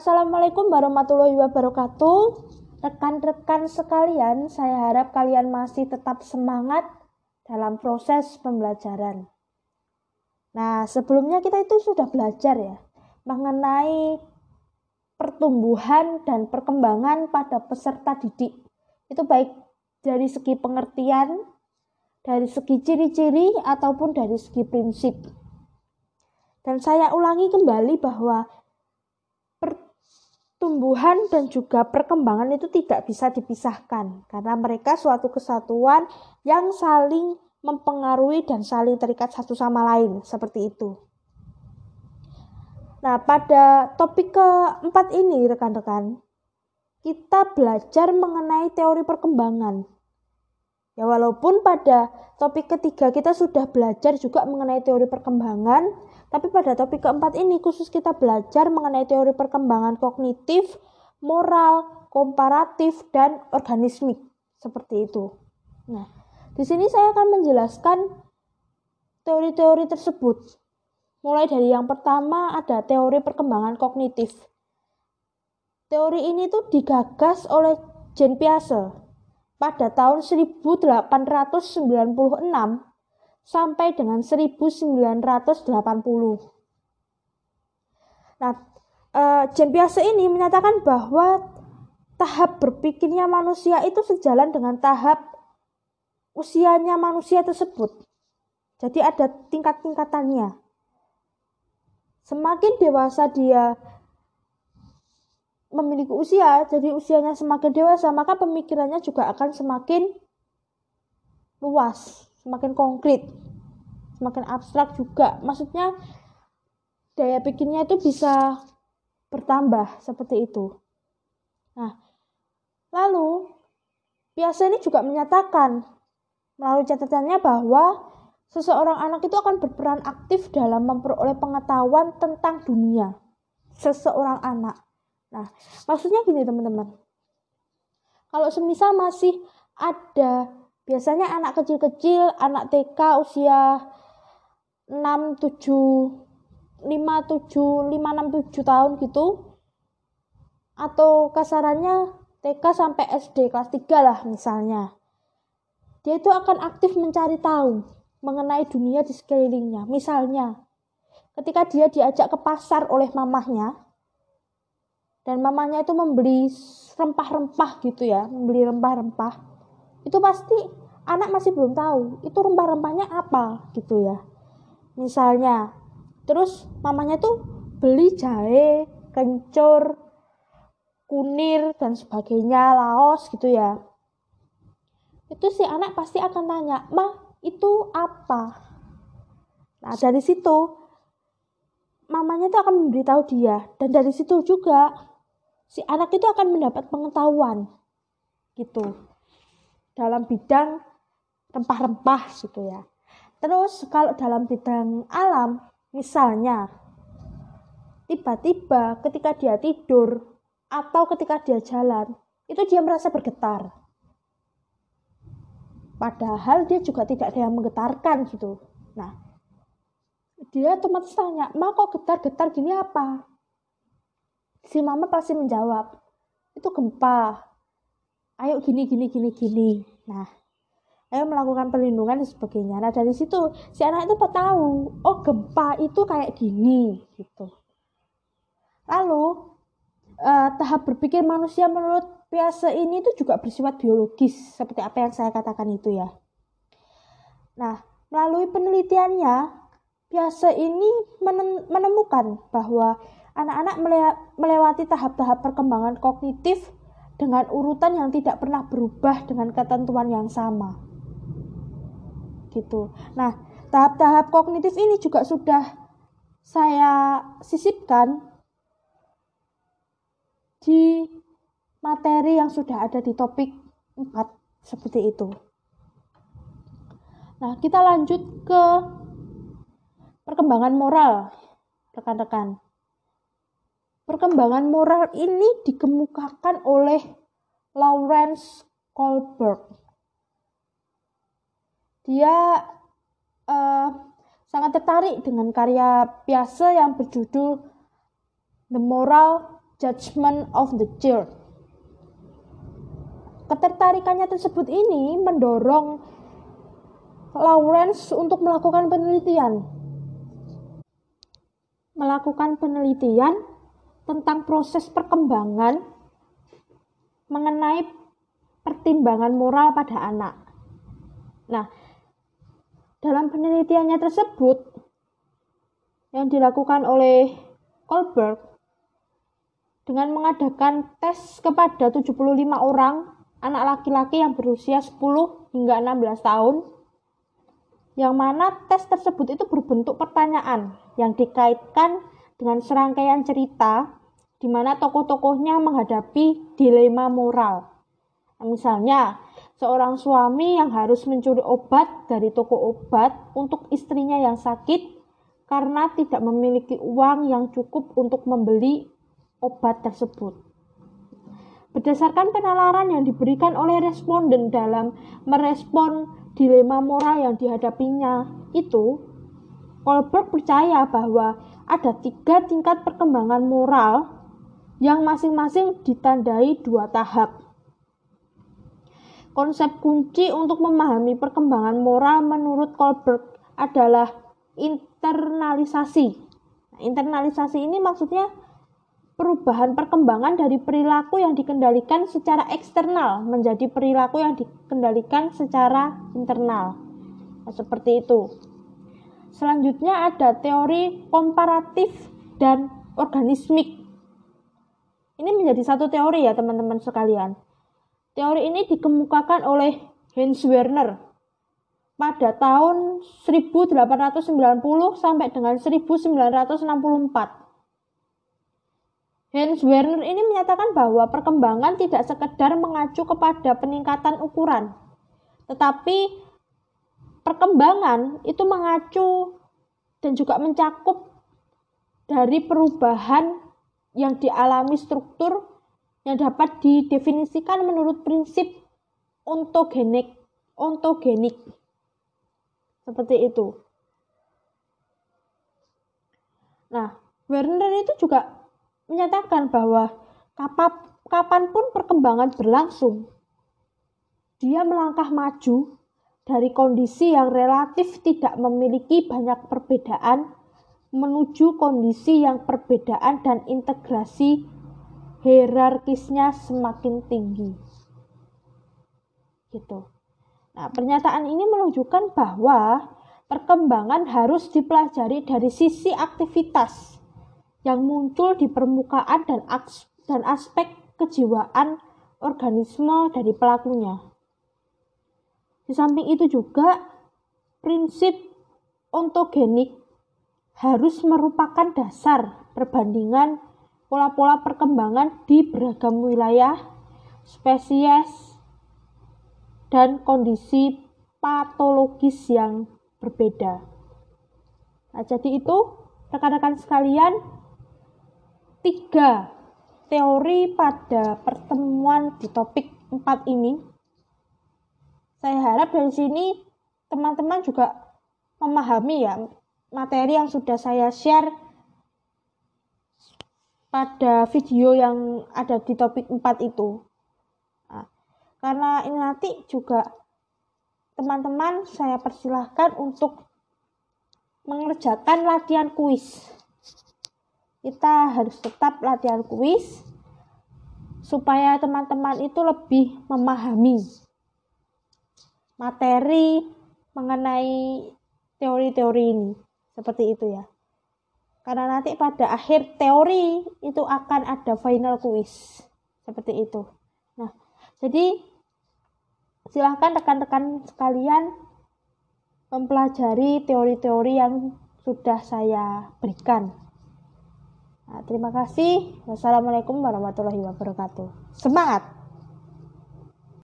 Assalamualaikum warahmatullahi wabarakatuh. Rekan-rekan sekalian, saya harap kalian masih tetap semangat dalam proses pembelajaran. Nah, sebelumnya kita itu sudah belajar ya mengenai pertumbuhan dan perkembangan pada peserta didik. Itu baik dari segi pengertian, dari segi ciri-ciri, ataupun dari segi prinsip. Dan saya ulangi kembali bahwa pertumbuhan dan juga perkembangan itu tidak bisa dipisahkan karena mereka suatu kesatuan yang saling mempengaruhi dan saling terikat satu sama lain seperti itu. Nah, pada topik keempat ini, rekan-rekan, kita belajar mengenai teori perkembangan. Ya, walaupun pada topik ketiga kita sudah belajar juga mengenai teori perkembangan, tapi pada topik keempat ini khusus kita belajar mengenai teori perkembangan kognitif, moral, komparatif, dan organismik. Seperti itu. Nah, di sini saya akan menjelaskan teori-teori tersebut. Mulai dari yang pertama ada teori perkembangan kognitif. Teori ini tuh digagas oleh Jean Piaget pada tahun 1896 sampai dengan 1980. Nah, Piaget ini menyatakan bahwa tahap berpikirnya manusia itu sejalan dengan tahap usianya manusia tersebut. Jadi ada tingkat-tingkatannya. Semakin dewasa dia memiliki usia, jadi usianya semakin dewasa, maka pemikirannya juga akan semakin luas, semakin konkret, semakin abstrak juga. Maksudnya daya pikirnya itu bisa bertambah seperti itu. Nah, lalu biasa ini juga menyatakan melalui catatannya bahwa seseorang anak itu akan berperan aktif dalam memperoleh pengetahuan tentang dunia. Seseorang anak. Nah, maksudnya gini teman-teman. Kalau semisal masih ada biasanya anak kecil-kecil, anak TK usia 6, 7, 5, 7, 5, 6, 7 tahun gitu. Atau kasarannya TK sampai SD kelas 3 lah misalnya. Dia itu akan aktif mencari tahu mengenai dunia di sekelilingnya. Misalnya, ketika dia diajak ke pasar oleh mamahnya, dan mamahnya itu membeli rempah-rempah gitu ya, membeli rempah-rempah, itu pasti anak masih belum tahu itu rempah-rempahnya apa gitu ya. Misalnya, terus mamanya tuh beli jahe, kencur, kunir dan sebagainya, laos gitu ya. Itu si anak pasti akan tanya, "Mah, itu apa. Nah, dari situ mamanya itu akan memberitahu dia dan dari situ juga si anak itu akan mendapat pengetahuan gitu dalam bidang rempah-rempah gitu ya. Terus kalau dalam bidang alam misalnya tiba-tiba ketika dia tidur atau ketika dia jalan itu dia merasa bergetar Padahal dia juga tidak ada yang menggetarkan gitu. Nah, dia otomatis tanya, Ma kok getar-getar gini apa? Si mama pasti menjawab, itu gempa. Ayo gini, gini, gini, gini. Nah, ayo melakukan perlindungan dan sebagainya. Nah, dari situ si anak itu tahu, oh gempa itu kayak gini gitu. Lalu, uh, tahap berpikir manusia menurut Piase ini itu juga bersifat biologis, seperti apa yang saya katakan itu ya. Nah, melalui penelitiannya, Piase ini menemukan bahwa anak-anak melewati tahap-tahap perkembangan kognitif dengan urutan yang tidak pernah berubah dengan ketentuan yang sama. Gitu. Nah, tahap-tahap kognitif ini juga sudah saya sisipkan di materi yang sudah ada di topik 4 seperti itu. Nah, kita lanjut ke perkembangan moral, rekan-rekan. Perkembangan moral ini dikemukakan oleh Lawrence Kohlberg. Dia uh, sangat tertarik dengan karya Piaget yang berjudul The Moral Judgment of the Church. Ketertarikannya tersebut ini mendorong Lawrence untuk melakukan penelitian. Melakukan penelitian tentang proses perkembangan mengenai pertimbangan moral pada anak. Nah, dalam penelitiannya tersebut yang dilakukan oleh Kohlberg dengan mengadakan tes kepada 75 orang anak laki-laki yang berusia 10 hingga 16 tahun yang mana tes tersebut itu berbentuk pertanyaan yang dikaitkan dengan serangkaian cerita di mana tokoh-tokohnya menghadapi dilema moral. Nah, misalnya, seorang suami yang harus mencuri obat dari toko obat untuk istrinya yang sakit karena tidak memiliki uang yang cukup untuk membeli obat tersebut. Berdasarkan penalaran yang diberikan oleh responden dalam merespon dilema moral yang dihadapinya itu, Kolberg percaya bahwa ada tiga tingkat perkembangan moral yang masing-masing ditandai dua tahap. Konsep kunci untuk memahami perkembangan moral menurut Kohlberg adalah internalisasi. Nah, internalisasi ini maksudnya perubahan perkembangan dari perilaku yang dikendalikan secara eksternal menjadi perilaku yang dikendalikan secara internal. Nah, seperti itu. Selanjutnya ada teori komparatif dan organismik. Ini menjadi satu teori ya teman-teman sekalian. Teori ini dikemukakan oleh Hans Werner pada tahun 1890 sampai dengan 1964. Hans Werner ini menyatakan bahwa perkembangan tidak sekedar mengacu kepada peningkatan ukuran, tetapi perkembangan itu mengacu dan juga mencakup dari perubahan yang dialami struktur yang dapat didefinisikan menurut prinsip ontogenik ontogenik seperti itu. Nah, Werner itu juga menyatakan bahwa kapap, kapan pun perkembangan berlangsung, dia melangkah maju dari kondisi yang relatif tidak memiliki banyak perbedaan menuju kondisi yang perbedaan dan integrasi hierarkisnya semakin tinggi. Gitu. Nah, pernyataan ini menunjukkan bahwa perkembangan harus dipelajari dari sisi aktivitas yang muncul di permukaan dan dan aspek kejiwaan organisme dari pelakunya. Di samping itu juga prinsip ontogenik harus merupakan dasar perbandingan pola-pola perkembangan di beragam wilayah, spesies, dan kondisi patologis yang berbeda. Nah, jadi itu rekan-rekan sekalian, tiga teori pada pertemuan di topik 4 ini. Saya harap dari sini teman-teman juga memahami ya materi yang sudah saya share pada video yang ada di topik 4 itu. Nah, karena ini nanti juga teman-teman saya persilahkan untuk mengerjakan latihan kuis. Kita harus tetap latihan kuis supaya teman-teman itu lebih memahami materi mengenai teori-teori ini. Seperti itu ya. Karena nanti pada akhir teori itu akan ada final quiz. Seperti itu. Nah, jadi silahkan rekan-rekan sekalian mempelajari teori-teori yang sudah saya berikan. Nah, terima kasih. Wassalamualaikum warahmatullahi wabarakatuh. Semangat!